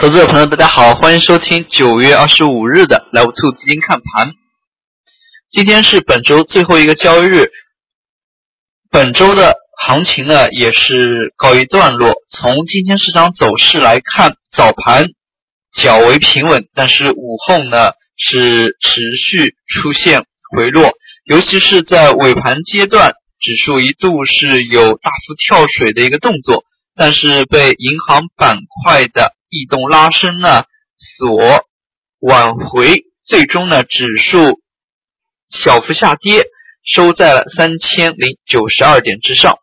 投资者朋友，大家好，欢迎收听九月二十五日的 Live Two 资金看盘。今天是本周最后一个交易日，本周的行情呢也是告一段落。从今天市场走势来看，早盘较为平稳，但是午后呢是持续出现回落，尤其是在尾盘阶段，指数一度是有大幅跳水的一个动作，但是被银行板块的异动拉升呢，所挽回，最终呢，指数小幅下跌，收在了三千零九十二点之上。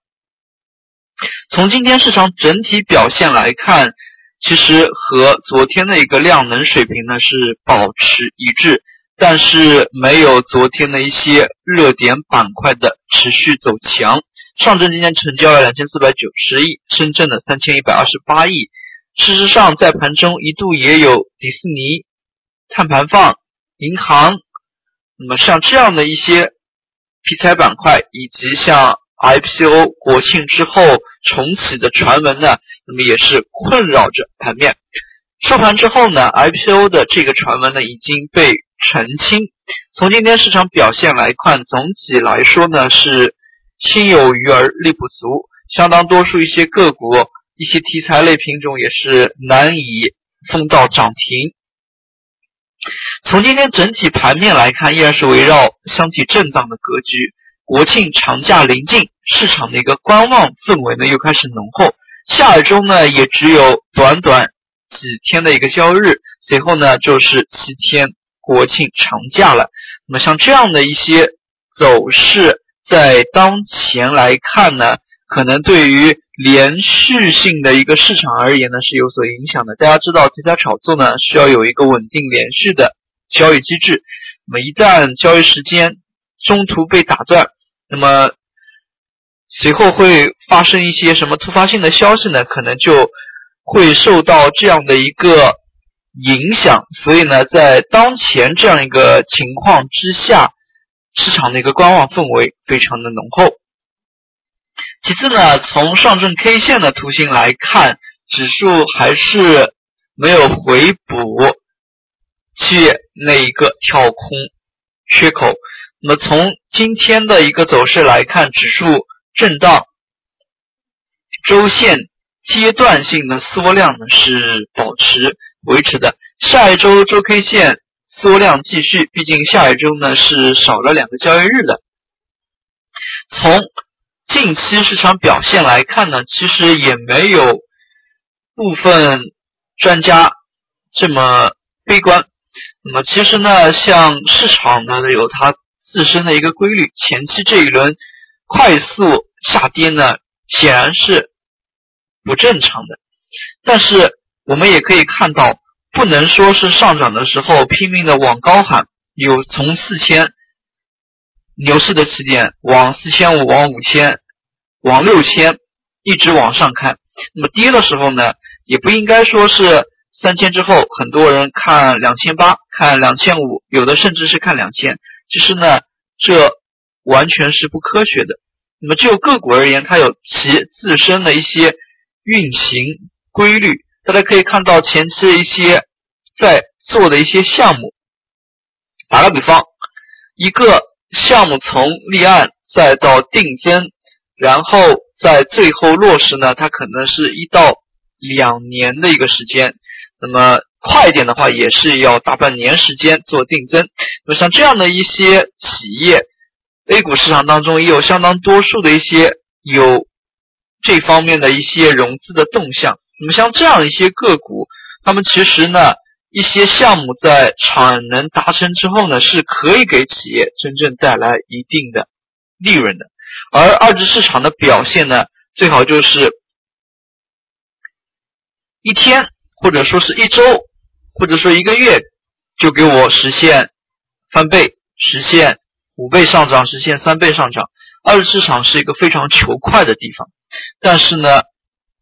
从今天市场整体表现来看，其实和昨天的一个量能水平呢是保持一致，但是没有昨天的一些热点板块的持续走强。上证今天成交了两千四百九十亿，深圳的三千一百二十八亿。事实上，在盘中一度也有迪士尼、碳排放、银行，那么像这样的一些题材板块，以及像 IPO 国庆之后重启的传闻呢，那么也是困扰着盘面。收盘之后呢，IPO 的这个传闻呢已经被澄清。从今天市场表现来看，总体来说呢是心有余而力不足，相当多数一些个股。一些题材类品种也是难以封到涨停。从今天整体盘面来看，依然是围绕箱体震荡的格局。国庆长假临近，市场的一个观望氛围呢又开始浓厚。下周呢也只有短短几天的一个交易日，随后呢就是七天国庆长假了。那么像这样的一些走势，在当前来看呢，可能对于连续性的一个市场而言呢，是有所影响的。大家知道，这家炒作呢需要有一个稳定连续的交易机制。那么一旦交易时间中途被打断，那么随后会发生一些什么突发性的消息呢？可能就会受到这样的一个影响。所以呢，在当前这样一个情况之下，市场的一个观望氛围非常的浓厚。其次呢，从上证 K 线的图形来看，指数还是没有回补去那一个跳空缺口。那么从今天的一个走势来看，指数震荡，周线阶段性的缩量呢是保持维持的。下一周周 K 线缩量继续，毕竟下一周呢是少了两个交易日的。从近期市场表现来看呢，其实也没有部分专家这么悲观。那么其实呢，像市场呢有它自身的一个规律，前期这一轮快速下跌呢，显然是不正常的。但是我们也可以看到，不能说是上涨的时候拼命的往高喊，有从四千。牛市的起点往四千五，往五千，往六千，一直往上看。那么跌的时候呢，也不应该说是三千之后，很多人看两千八，看两千五，有的甚至是看两千。其实呢，这完全是不科学的。那么就个股而言，它有其自身的一些运行规律。大家可以看到前期的一些在做的一些项目，打个比方，一个。项目从立案再到定增，然后在最后落实呢，它可能是一到两年的一个时间。那么快一点的话，也是要大半年时间做定增。那么像这样的一些企业，A 股市场当中也有相当多数的一些有这方面的一些融资的动向。那么像这样一些个股，他们其实呢。一些项目在产能达成之后呢，是可以给企业真正带来一定的利润的。而二级市场的表现呢，最好就是一天或者说是一周，或者说一个月，就给我实现翻倍、实现五倍上涨、实现三倍上涨。二级市场是一个非常求快的地方，但是呢，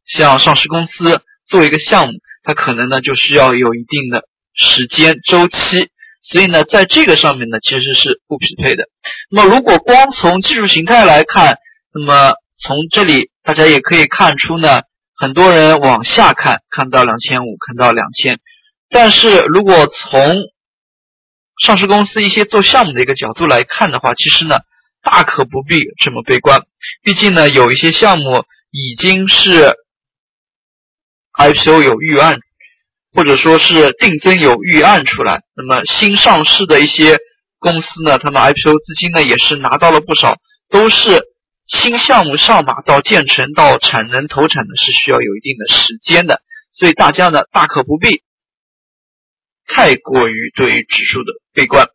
像上市公司做一个项目。它可能呢就需要有一定的时间周期，所以呢，在这个上面呢其实是不匹配的。那么如果光从技术形态来看，那么从这里大家也可以看出呢，很多人往下看，看到两千五，看到两千。但是如果从上市公司一些做项目的一个角度来看的话，其实呢，大可不必这么悲观。毕竟呢，有一些项目已经是 IPO 有预案，或者说是定增有预案出来。那么新上市的一些公司呢，他们 IPO 资金呢也是拿到了不少，都是新项目上马到建成到产能投产呢是需要有一定的时间的，所以大家呢大可不必。太过于对于指数的悲观。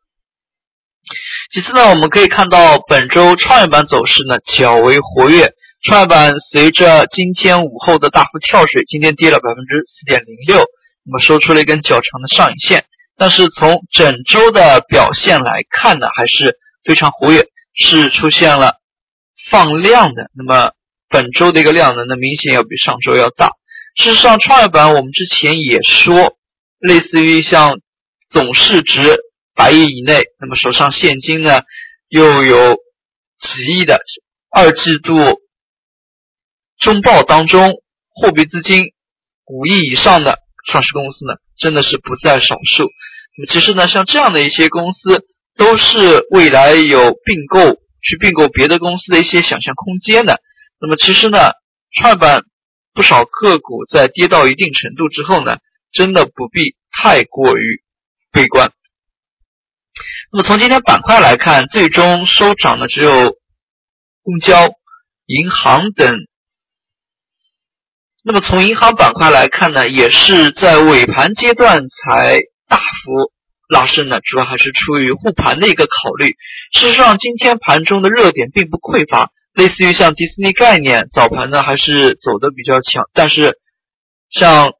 其次呢，我们可以看到本周创业板走势呢较为活跃。创业板随着今天午后的大幅跳水，今天跌了百分之四点零六，那么收出了一根较长的上影线。但是从整周的表现来看呢，还是非常活跃，是出现了放量的。那么本周的一个量能呢，明显要比上周要大。事实上，创业板我们之前也说。类似于像总市值百亿以内，那么手上现金呢又有几亿的，二季度中报当中货币资金五亿以上的上市公司呢，真的是不在少数。那么其实呢，像这样的一些公司，都是未来有并购去并购别的公司的一些想象空间的。那么其实呢，创业板不少个股在跌到一定程度之后呢。真的不必太过于悲观。那么从今天板块来看，最终收涨的只有公交、银行等。那么从银行板块来看呢，也是在尾盘阶段才大幅拉升的，主要还是出于护盘的一个考虑。事实上，今天盘中的热点并不匮乏，类似于像迪士尼概念，早盘呢还是走的比较强，但是像。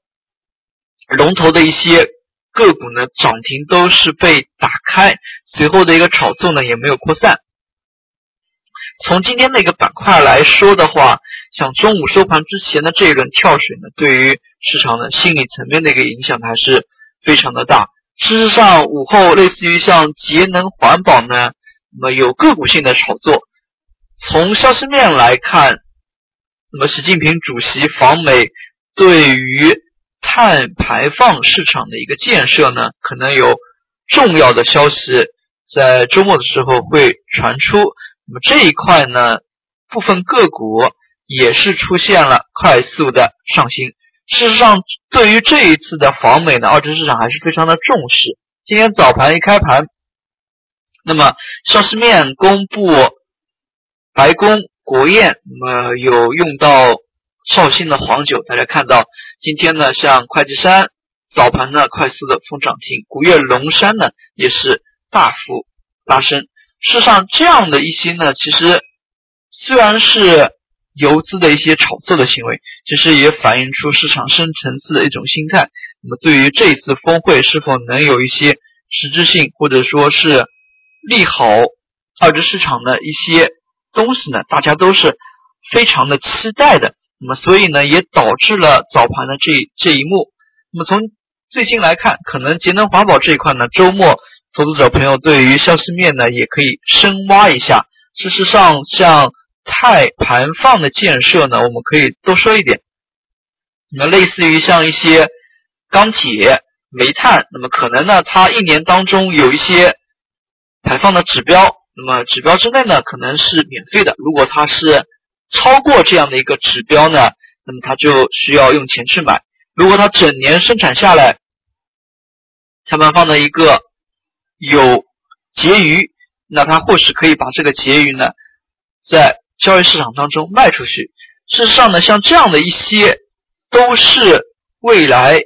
龙头的一些个股呢，涨停都是被打开，随后的一个炒作呢也没有扩散。从今天的一个板块来说的话，像中午收盘之前的这一轮跳水呢，对于市场的心理层面的一个影响还是非常的大。事实上，午后类似于像节能环保呢，那么有个股性的炒作。从消息面来看，那么习近平主席访美对于碳排放市场的一个建设呢，可能有重要的消息在周末的时候会传出。那么这一块呢，部分个股也是出现了快速的上行。事实上，对于这一次的访美呢，二级市场还是非常的重视。今天早盘一开盘，那么消息面公布，白宫国宴，那么有用到。绍兴的黄酒，大家看到今天呢，像会计山早盘呢快速的封涨停，古越龙山呢也是大幅拉升。事实上，这样的一些呢，其实虽然是游资的一些炒作的行为，其实也反映出市场深层次的一种心态。那么，对于这一次峰会是否能有一些实质性或者说是利好二级市场的一些东西呢？大家都是非常的期待的。那么，所以呢，也导致了早盘的这这一幕。那么，从最新来看，可能节能环保这一块呢，周末投资者朋友对于消息面呢，也可以深挖一下。事实上，像碳排放的建设呢，我们可以多说一点。那么，类似于像一些钢铁、煤炭，那么可能呢，它一年当中有一些排放的指标，那么指标之内呢，可能是免费的。如果它是超过这样的一个指标呢，那么它就需要用钱去买。如果它整年生产下来，碳排放的一个有结余，那它或许可以把这个结余呢，在交易市场当中卖出去。事实上呢，像这样的一些都是未来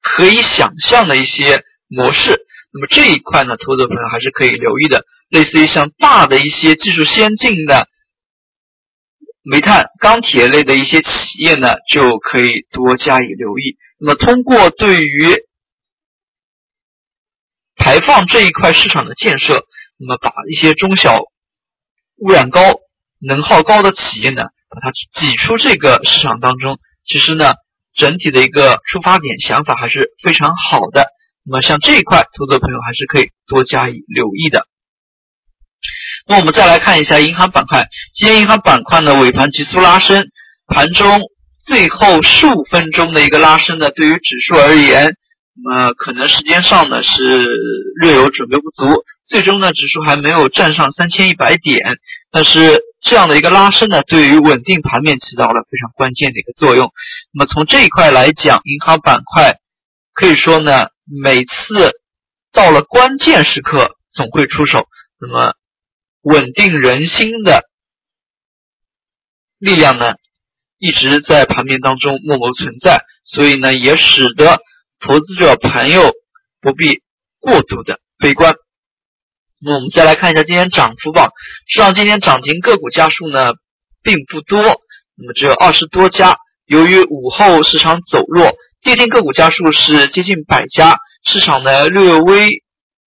可以想象的一些模式。那么这一块呢，投资者朋友还是可以留意的。类似于像大的一些技术先进的。煤炭、钢铁类的一些企业呢，就可以多加以留意。那么，通过对于排放这一块市场的建设，那么把一些中小、污染高、能耗高的企业呢，把它挤出这个市场当中，其实呢，整体的一个出发点想法还是非常好的。那么，像这一块，投资朋友还是可以多加以留意的。那我们再来看一下银行板块，今天银行板块呢尾盘急速拉升，盘中最后数分钟的一个拉升呢，对于指数而言，那么可能时间上呢是略有准备不足，最终呢指数还没有站上三千一百点，但是这样的一个拉升呢，对于稳定盘面起到了非常关键的一个作用。那么从这一块来讲，银行板块可以说呢，每次到了关键时刻总会出手，那么稳定人心的力量呢？一直在盘面当中默默存在，所以呢，也使得投资者朋友不必过度的悲观。那我们再来看一下今天涨幅榜，实际上今天涨停个股家数呢并不多，那么只有二十多家。由于午后市场走弱，跌停个股家数是接近百家，市场呢略微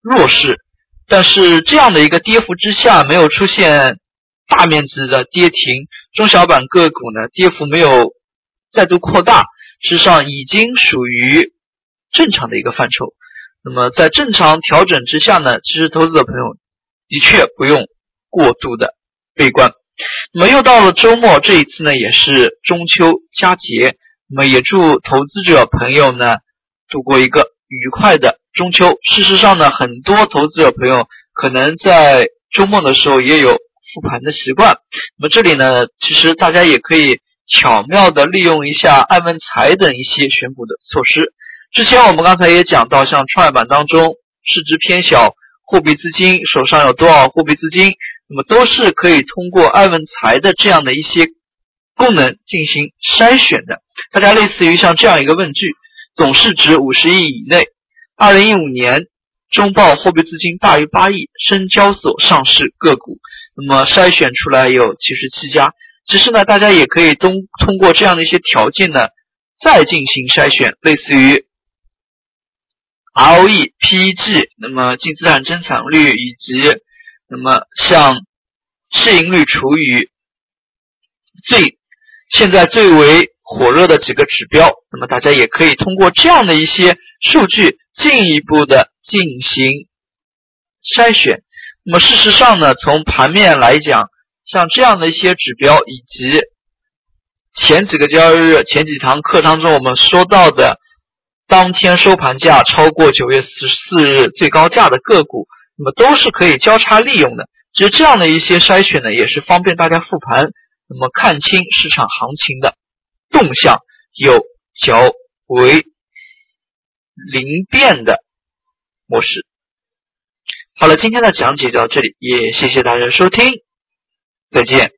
弱势。但是这样的一个跌幅之下，没有出现。大面积的跌停，中小板个股呢跌幅没有再度扩大，事实上已经属于正常的一个范畴。那么在正常调整之下呢，其实投资者朋友的确不用过度的悲观。那么又到了周末，这一次呢也是中秋佳节，那么也祝投资者朋友呢度过一个愉快的中秋。事实上呢，很多投资者朋友可能在周末的时候也有。复盘的习惯，那么这里呢，其实大家也可以巧妙的利用一下爱问财等一些选股的措施。之前我们刚才也讲到，像创业板当中市值偏小、货币资金手上有多少货币资金，那么都是可以通过爱问财的这样的一些功能进行筛选的。大家类似于像这样一个问句：总市值五十亿以内，二零一五年中报货币资金大于八亿，深交所上市个股。那么筛选出来有七十七家，其实呢，大家也可以通通过这样的一些条件呢，再进行筛选，类似于 ROE、PEG，那么净资产增长率以及那么像市盈率除以最现在最为火热的几个指标，那么大家也可以通过这样的一些数据进一步的进行筛选。那么事实上呢，从盘面来讲，像这样的一些指标，以及前几个交易日、前几堂课当中我们说到的当天收盘价超过九月十四日最高价的个股，那么都是可以交叉利用的。其实这样的一些筛选呢，也是方便大家复盘，那么看清市场行情的动向，有较为灵便的模式。好了，今天的讲解到这里，也谢谢大家收听，再见。